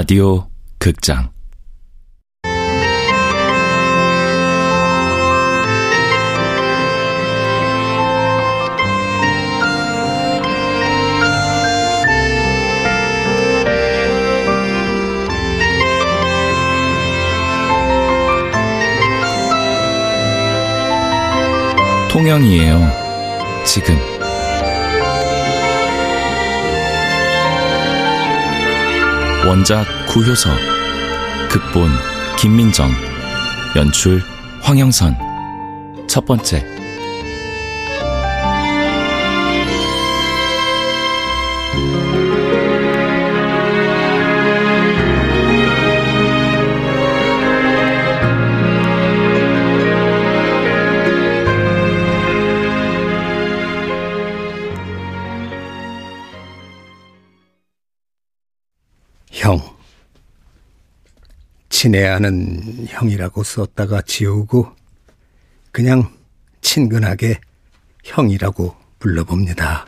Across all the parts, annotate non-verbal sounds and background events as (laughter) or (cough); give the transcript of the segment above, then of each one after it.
라디오 극장 통영이에요. 지금. 원작 구효서, 극본 김민정, 연출 황영선. 첫 번째. 친애하는 형이라고 썼다가 지우고 그냥 친근하게 형이라고 불러봅니다.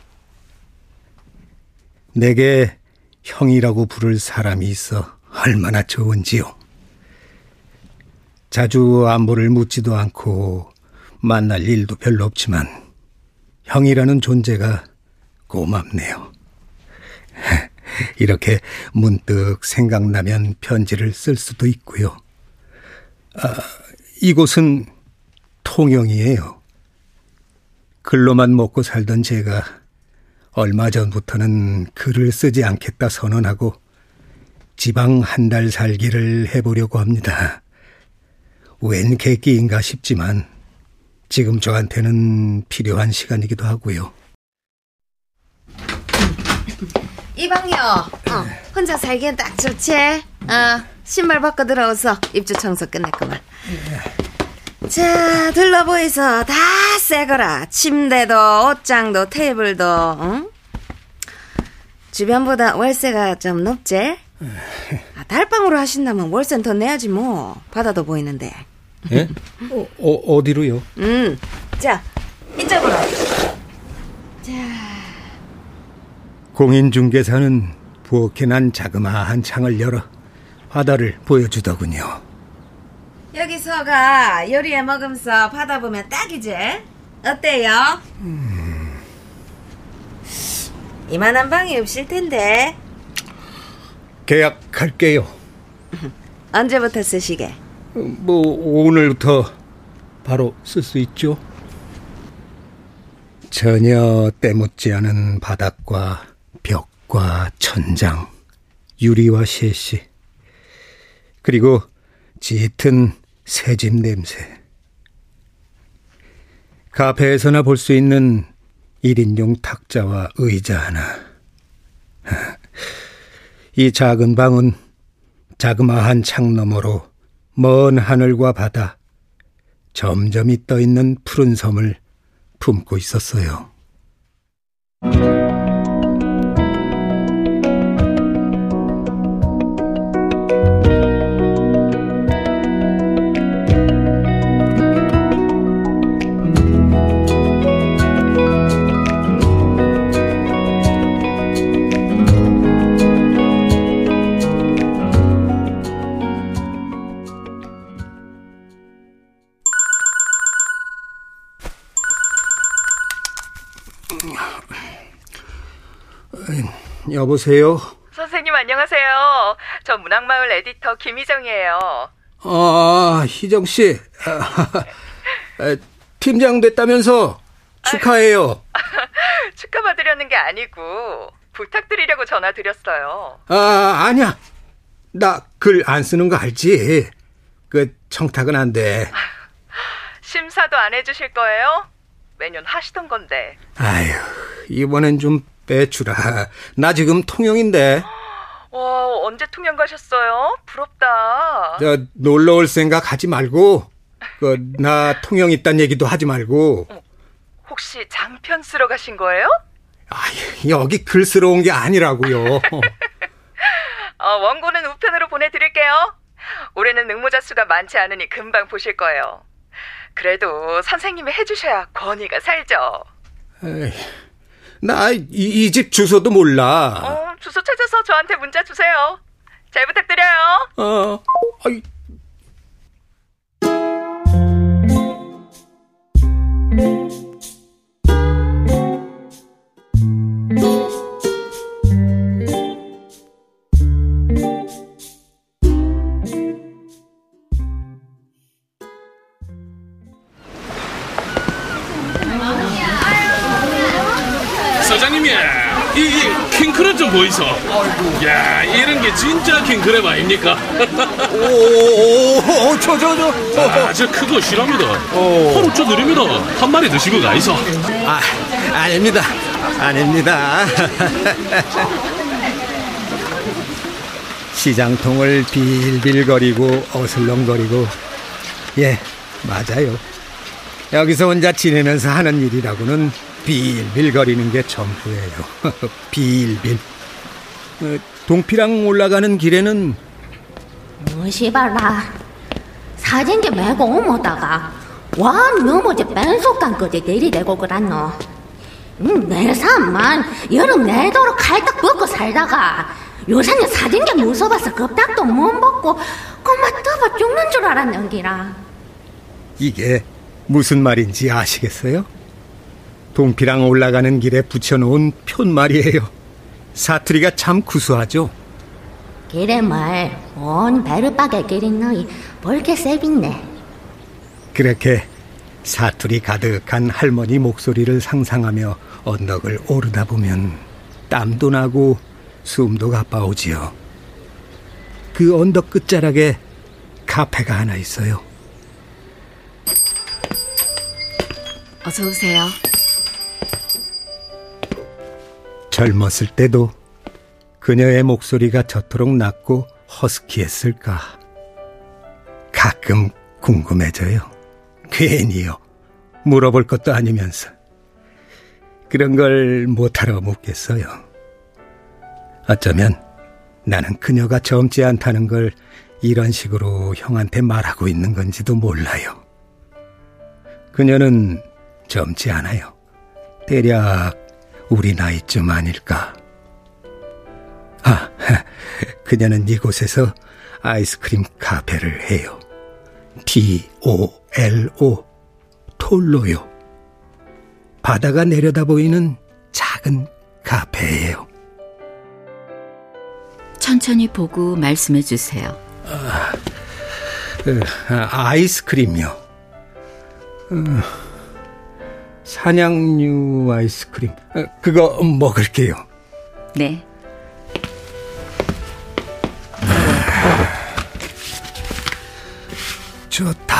내게 형이라고 부를 사람이 있어 얼마나 좋은지요. 자주 안부를 묻지도 않고 만날 일도 별로 없지만 형이라는 존재가 고맙네요. (laughs) 이렇게 문득 생각나면 편지를 쓸 수도 있고요. 아, 이곳은 통영이에요. 글로만 먹고 살던 제가 얼마 전부터는 글을 쓰지 않겠다 선언하고 지방 한 달 살기를 해보려고 합니다. 웬 계기인가 싶지만 지금 저한테는 필요한 시간이기도 하고요. 이방요. 어, 혼자 살기엔 딱 좋지. 어, 신발 벗고 들어오서 입주 청소 끝냈구만. 자, 둘러보이소. 다 새거라. 침대도, 옷장도, 테이블도, 응? 주변보다 월세가 좀 높지? 아, 달방으로 하신다면 월세는 더 내야지 뭐. 바다도 보이는데. 예? 어, 어, 어디로요? 음, 자, 이쪽으로. 공인중개사는 부엌에 난 자그마한 창을 열어 바다를 보여주더군요. 여기서가 요리해 먹으면서 바다 보면 딱이지? 어때요? 이만한 방이 없을 텐데 계약할게요. (laughs) 언제부터 쓰시게? 뭐 오늘부터 바로 쓸 수 있죠. 전혀 때묻지 않은 바닥과 벽과 천장, 유리와 셰시, 그리고 짙은 새집 냄새. 카페에서나 볼 수 있는 1인용 탁자와 의자 하나. (laughs) 이 작은 방은 자그마한 창 너머로 먼 하늘과 바다, 점점이 떠 있는 푸른 섬을 품고 있었어요. 여보세요? 선생님 안녕하세요. 저 문학마을 에디터 김희정이에요. 아, 희정 씨. (laughs) 아, 팀장 됐다면서 축하해요. (laughs) 축하받으려는 게 아니고 부탁드리려고 전화 드렸어요. 아, 아니야. 나 글 안 쓰는 거 알지? 그 청탁은 안 돼. (laughs) 심사도 안 해주실 거예요? 매년 하시던 건데. 아휴, 이번엔 좀 빼주라. 나 지금 통영인데. 와, 언제 통영 가셨어요? 부럽다. 저 놀러 올 생각 하지 말고 그 나 통영 있단 얘기도 하지 말고. 혹시 장편 쓰러 가신 거예요? 아, 여기 글 쓰러운 게 아니라고요. (laughs) 어, 원고는 우편으로 보내드릴게요. 올해는 응모자 수가 많지 않으니 금방 보실 거예요. 그래도 선생님이 해주셔야 권위가 살죠. 나이집 주소도 몰라. 어, 주소 찾아서 저한테 문자 주세요. 잘 부탁드려요. 어, 아이. 사장님이 이, 이 킹크랩 좀 보이소. 야 이런 게 진짜 킹크랩 아닙니까? 오, 저, 저, 저. 아, 저 크고 실합니다. 하루 저 드립니다. 한 마리 드시고 가이소. 아, 아닙니다. 아닙니다. (laughs) 시장통을 빌빌거리고 어슬렁거리고 예, 맞아요. 여기서 혼자 지내면서 하는 일이라고는 빌빌거리는 게 전부예요. (laughs) 빌빌. 어, 동피랑 올라가는 길에는 무시봐라. 사진기 메고 오모다가 완 넘어지 뺀속간까지 내리대고 그랬노. 음, 내 삶만 여름 내도록 칼딱 벗고 살다가 요새는 사진기 무서워서 겁딱도 못 먹고 꼬마 떠봐 죽는 줄 알았는기라. 이게 무슨 말인지 아시겠어요? 동피랑 올라가는 길에 붙여놓은 편말이에요. 사투리가 참 구수하죠. 기름을 온 베르박에 기린 너희 볼게 세빈네. 그렇게 사투리 가득한 할머니 목소리를 상상하며 언덕을 오르다 보면 땀도 나고 숨도 가빠오지요. 그 언덕 끝자락에 카페가 하나 있어요. 어서 오세요. 젊었을 때도 그녀의 목소리가 저토록 낮고 허스키했을까? 가끔 궁금해져요. 괜히요. 물어볼 것도 아니면서. 그런 걸 못하러 묻겠어요. 어쩌면 나는 그녀가 젊지 않다는 걸 이런 식으로 형한테 말하고 있는 건지도 몰라요. 그녀는 젊지 않아요. 대략 우리 나이쯤 아닐까. 아, (laughs) 그녀는 이곳에서 아이스크림 카페를 해요. T-O-L-O, 톨로요. 바다가 내려다 보이는 작은 카페예요. 천천히 보고 말씀해 주세요. 그, 아, 아이스크림요. 어, 사냥류 아이스크림. 어, 그거 먹을게요. 네. 좋다.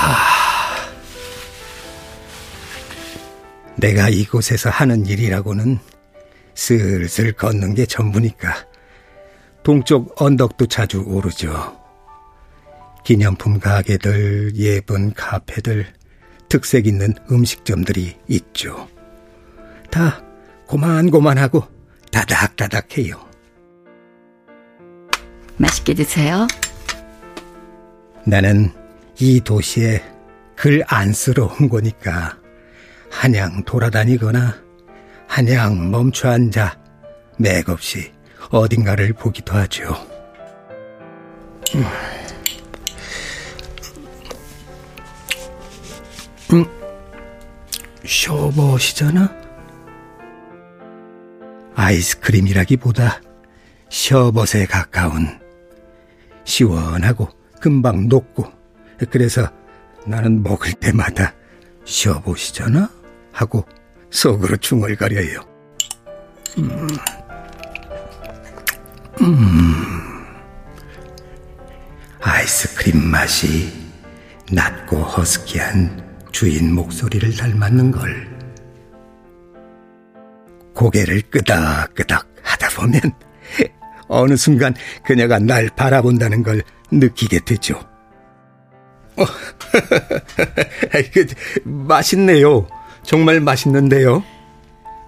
내가 이곳에서 하는 일이라고는 슬슬 걷는 게 전부니까 동쪽 언덕도 자주 오르죠. 기념품 가게들, 예쁜 카페들, 특색 있는 음식점들이 있죠. 다 고만고만하고 다닥다닥해요. 맛있게 드세요. 나는 이 도시에 글 안 쓰러 온 거니까 한양 돌아다니거나 한양 멈춰 앉아 맥없이 어딘가를 보기도 하죠. 음. 음, 셔벗이잖아? 아이스크림이라기보다 셔벗에 가까운 시원하고 금방 녹고 그래서 나는 먹을 때마다 셔벗이잖아? 하고 속으로 중얼거려요. 음, 음, 아이스크림 맛이 낮고 허스키한 주인 목소리를 닮았는 걸. 고개를 끄덕끄덕 하다 보면 (laughs) 어느 순간 그녀가 날 바라본다는 걸 느끼게 되죠. 어, (laughs) 그, 맛있네요. 정말 맛있는데요.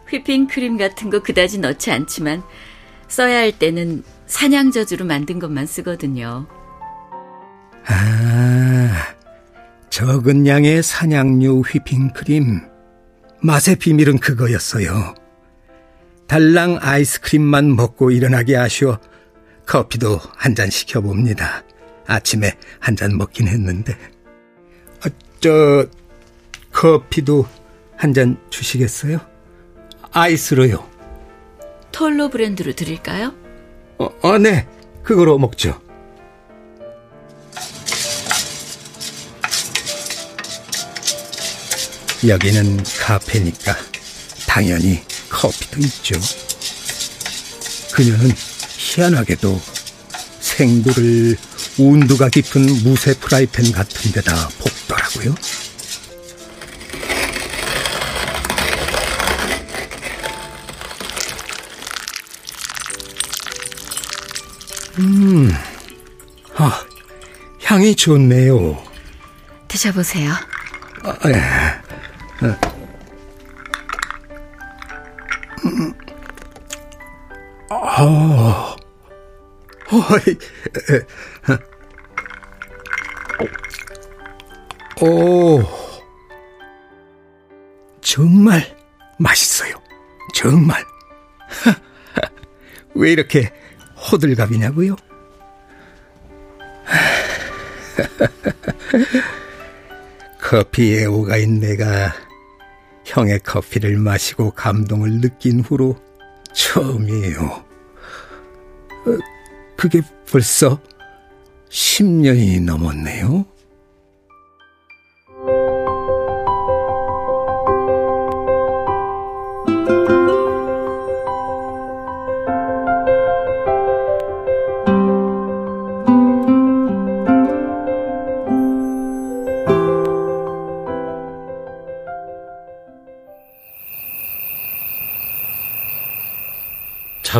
휘핑크림 같은 거 그다지 넣지 않지만 써야 할 때는 사냥저주로 만든 것만 쓰거든요. 아, 적은 양의 사냥류 휘핑크림. 맛의 비밀은 그거였어요. 달랑 아이스크림만 먹고 일어나게 하셔 커피도 한 잔 시켜봅니다. 아침에 한 잔 먹긴 했는데. 아, 저, 커피도 한 잔 주시겠어요? 아이스로요. 톨로 브랜드로 드릴까요? 어, 어, 네. 그거로 먹죠. 여기는 카페니까 당연히 커피도 있죠. 그녀는 희한하게도 생두를 온도가 깊은 무쇠 프라이팬 같은 데다 볶더라고요. 음, 아, 향이 좋네요. 드셔보세요. 아, 예. 어. 음. 아, 어이, 오, 정말 맛있어요. 정말. (laughs) 왜 이렇게 호들갑이냐고요? 커피 애호가인 내가 형의 커피를 마시고 감동을 느낀 후로 처음이에요. 어, 그게 벌써 10년이 넘었네요.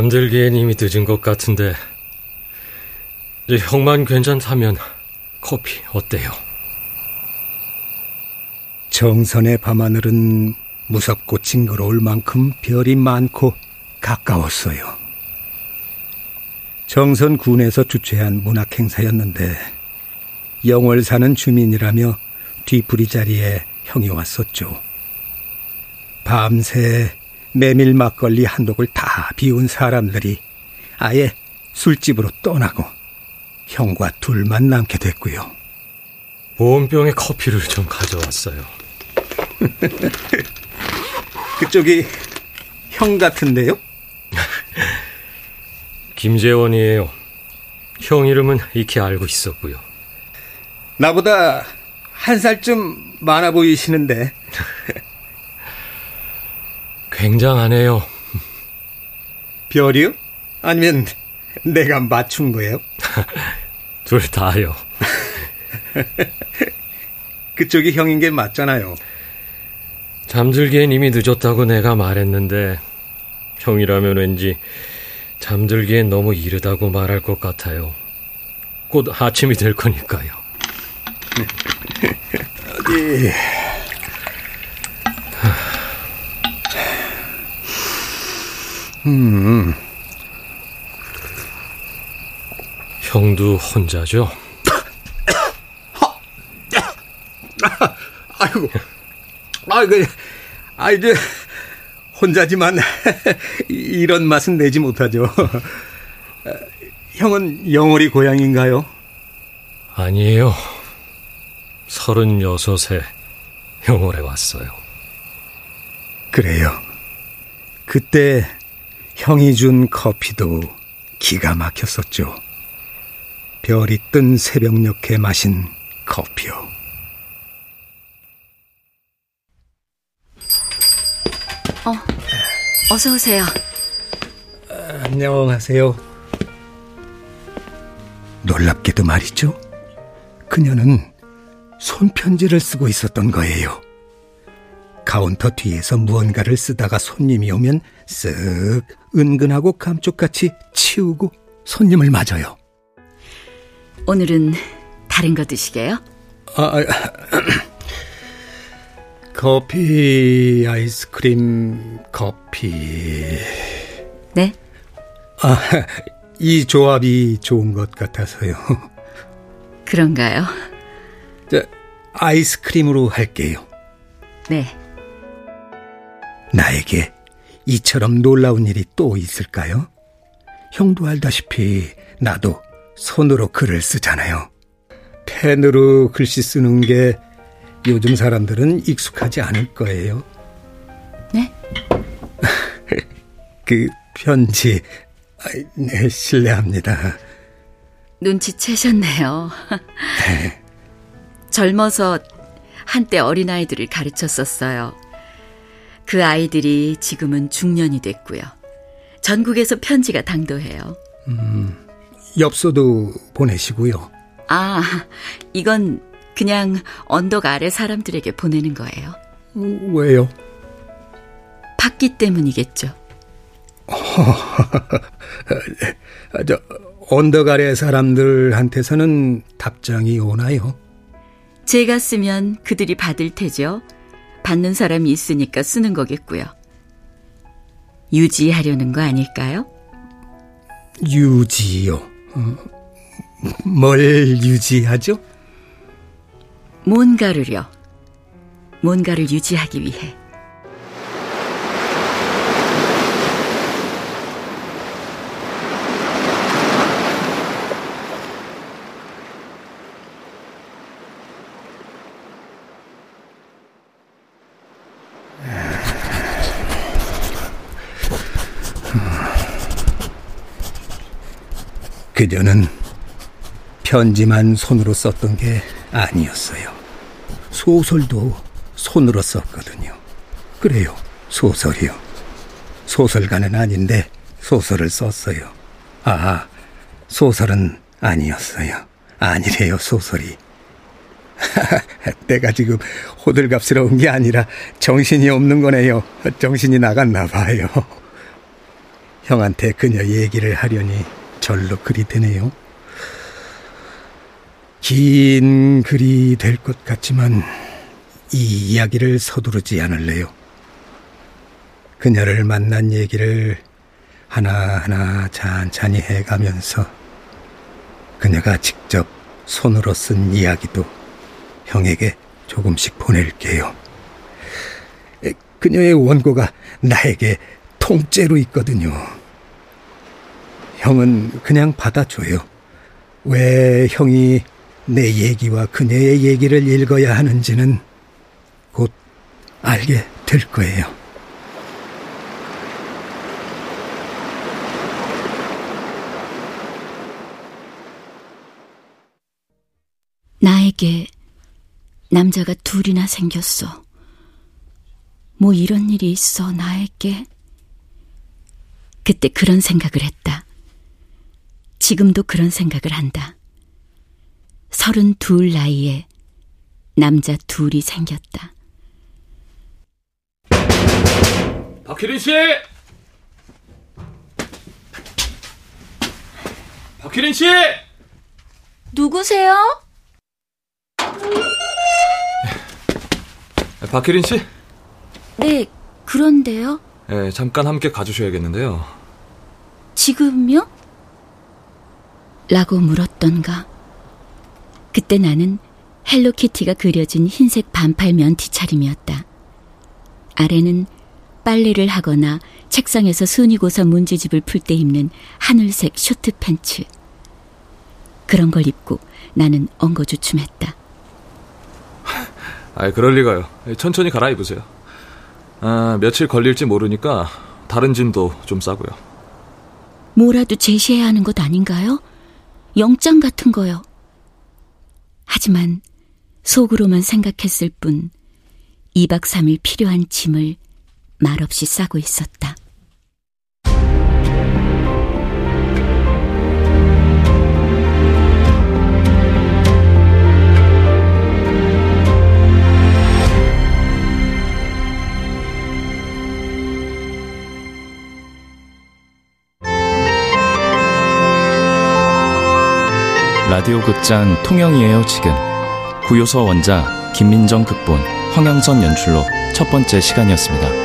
잠들기엔 이미 늦은 것 같은데 이제 형만 괜찮다면 커피 어때요? 정선의 밤하늘은 무섭고 징그러울 만큼 별이 많고 가까웠어요. 정선 군에서 주최한 문학 행사였는데 영월 사는 주민이라며 뒤풀이 자리에 형이 왔었죠. 밤새 메밀 막걸리 한 독을 다 비운 사람들이 아예 술집으로 떠나고 형과 둘만 남게 됐고요. 보온병에 커피를 좀 가져왔어요. (laughs) 그쪽이 형 같은데요? (laughs) 김재원이에요. 형 이름은 익히 알고 있었고요. 나보다 한 살쯤 많아 보이시는데. (laughs) 굉장하네요. 별이요? 아니면 내가 맞춘 거예요? (laughs) 둘 다요. (laughs) 그쪽이 형인 게 맞잖아요. 잠들기엔 이미 늦었다고 내가 말했는데 형이라면 왠지 잠들기엔 너무 이르다고 말할 것 같아요. 곧 아침이 될 거니까요. (laughs) 어디 음. 형도 혼자죠? (coughs) 아이고, 아이고, 아 이제 혼자지만 (laughs) 이런 맛은 내지 못하죠. (laughs) 형은 영월이 고향인가요? 아니에요. 서른여섯에 영월에 왔어요. 그래요. 그때 형이 준 커피도 기가 막혔었죠. 별이 뜬 새벽녘에 마신 커피요. 어, 어서 오세요. 안녕하세요. 놀랍게도 말이죠. 그녀는 손편지를 쓰고 있었던 거예요. 카운터 뒤에서 무언가를 쓰다가 손님이 오면 쓱 은근하고 감쪽같이 치우고 손님을 맞아요. 오늘은 다른 거 드시게요? 아, 아 (clears throat) 커피, 아이스크림, 커피. 네? 아, 이 조합이 좋은 것 같아서요. 그런가요? 저, 아이스크림으로 할게요. 네. 나에게 이처럼 놀라운 일이 또 있을까요? 형도 알다시피 나도 손으로 글을 쓰잖아요. 펜으로 글씨 쓰는 게 요즘 사람들은 익숙하지 않을 거예요. 네? (laughs) 그 편지, 네, 실례합니다. 눈치채셨네요. (laughs) 젊어서 한때 어린아이들을 가르쳤었어요. 그 아이들이 지금은 중년이 됐고요. 전국에서 편지가 당도해요. 음, 엽서도 보내시고요. 아, 이건 그냥 언덕 아래 사람들에게 보내는 거예요. 왜요? 받기 때문이겠죠. (laughs) 저, 언덕 아래 사람들한테서는 답장이 오나요? 제가 쓰면 그들이 받을 테죠. 받는 사람이 있으니까 쓰는 거겠고요. 유지하려는 거 아닐까요? 유지요. 어, 뭘 유지하죠? 뭔가를요. 뭔가를 유지하기 위해. 그녀는 편지만 손으로 썼던 게 아니었어요. 소설도 손으로 썼거든요. 그래요, 소설이요. 소설가는 아닌데 소설을 썼어요. 아, 소설은 아니었어요. 아니래요, 소설이. (laughs) 내가 지금 호들갑스러운 게 아니라 정신이 없는 거네요. 정신이 나갔나 봐요. 형한테 그녀 얘기를 하려니 절로 글이 되네요. 긴 글이 될 것 같지만 이 이야기를 서두르지 않을래요. 그녀를 만난 얘기를 하나하나 찬찬히 해가면서 그녀가 직접 손으로 쓴 이야기도 형에게 조금씩 보낼게요. 그녀의 원고가 나에게 통째로 있거든요. 형은 그냥 받아줘요. 왜 형이 내 얘기와 그녀의 얘기를 읽어야 하는지는 곧 알게 될 거예요. 나에게 남자가 둘이나 생겼어. 뭐 이런 일이 있어, 나에게? 그때 그런 생각을 했다. 지금도 그런 생각을 한다. 서른 둘 나이에 남자 둘이 생겼다. 박혜린 씨! 박혜린 씨! 누구세요? 박혜린 씨? 네, 그런데요. 네, 잠깐 함께 가주셔야겠는데요. 지금요? 라고 물었던가. 그때 나는 헬로키티가 그려진 흰색 반팔 면티 차림이었다. 아래는 빨래를 하거나 책상에서 순위고사 문제집을 풀 때 입는 하늘색 쇼트 팬츠. 그런 걸 입고 나는 엉거주춤했다. 아, 그럴 리가요. 천천히 갈아입으세요. 아, 며칠 걸릴지 모르니까 다른 짐도 좀 싸고요. 뭐라도 제시해야 하는 것 아닌가요? 영장 같은 거요. 하지만 속으로만 생각했을 뿐 2박 3일 필요한 짐을 말없이 싸고 있었다. 라디오 극장 통영이에요 지금 구요서 원작 김민정 극본 황영선 연출로 첫 번째 시간이었습니다.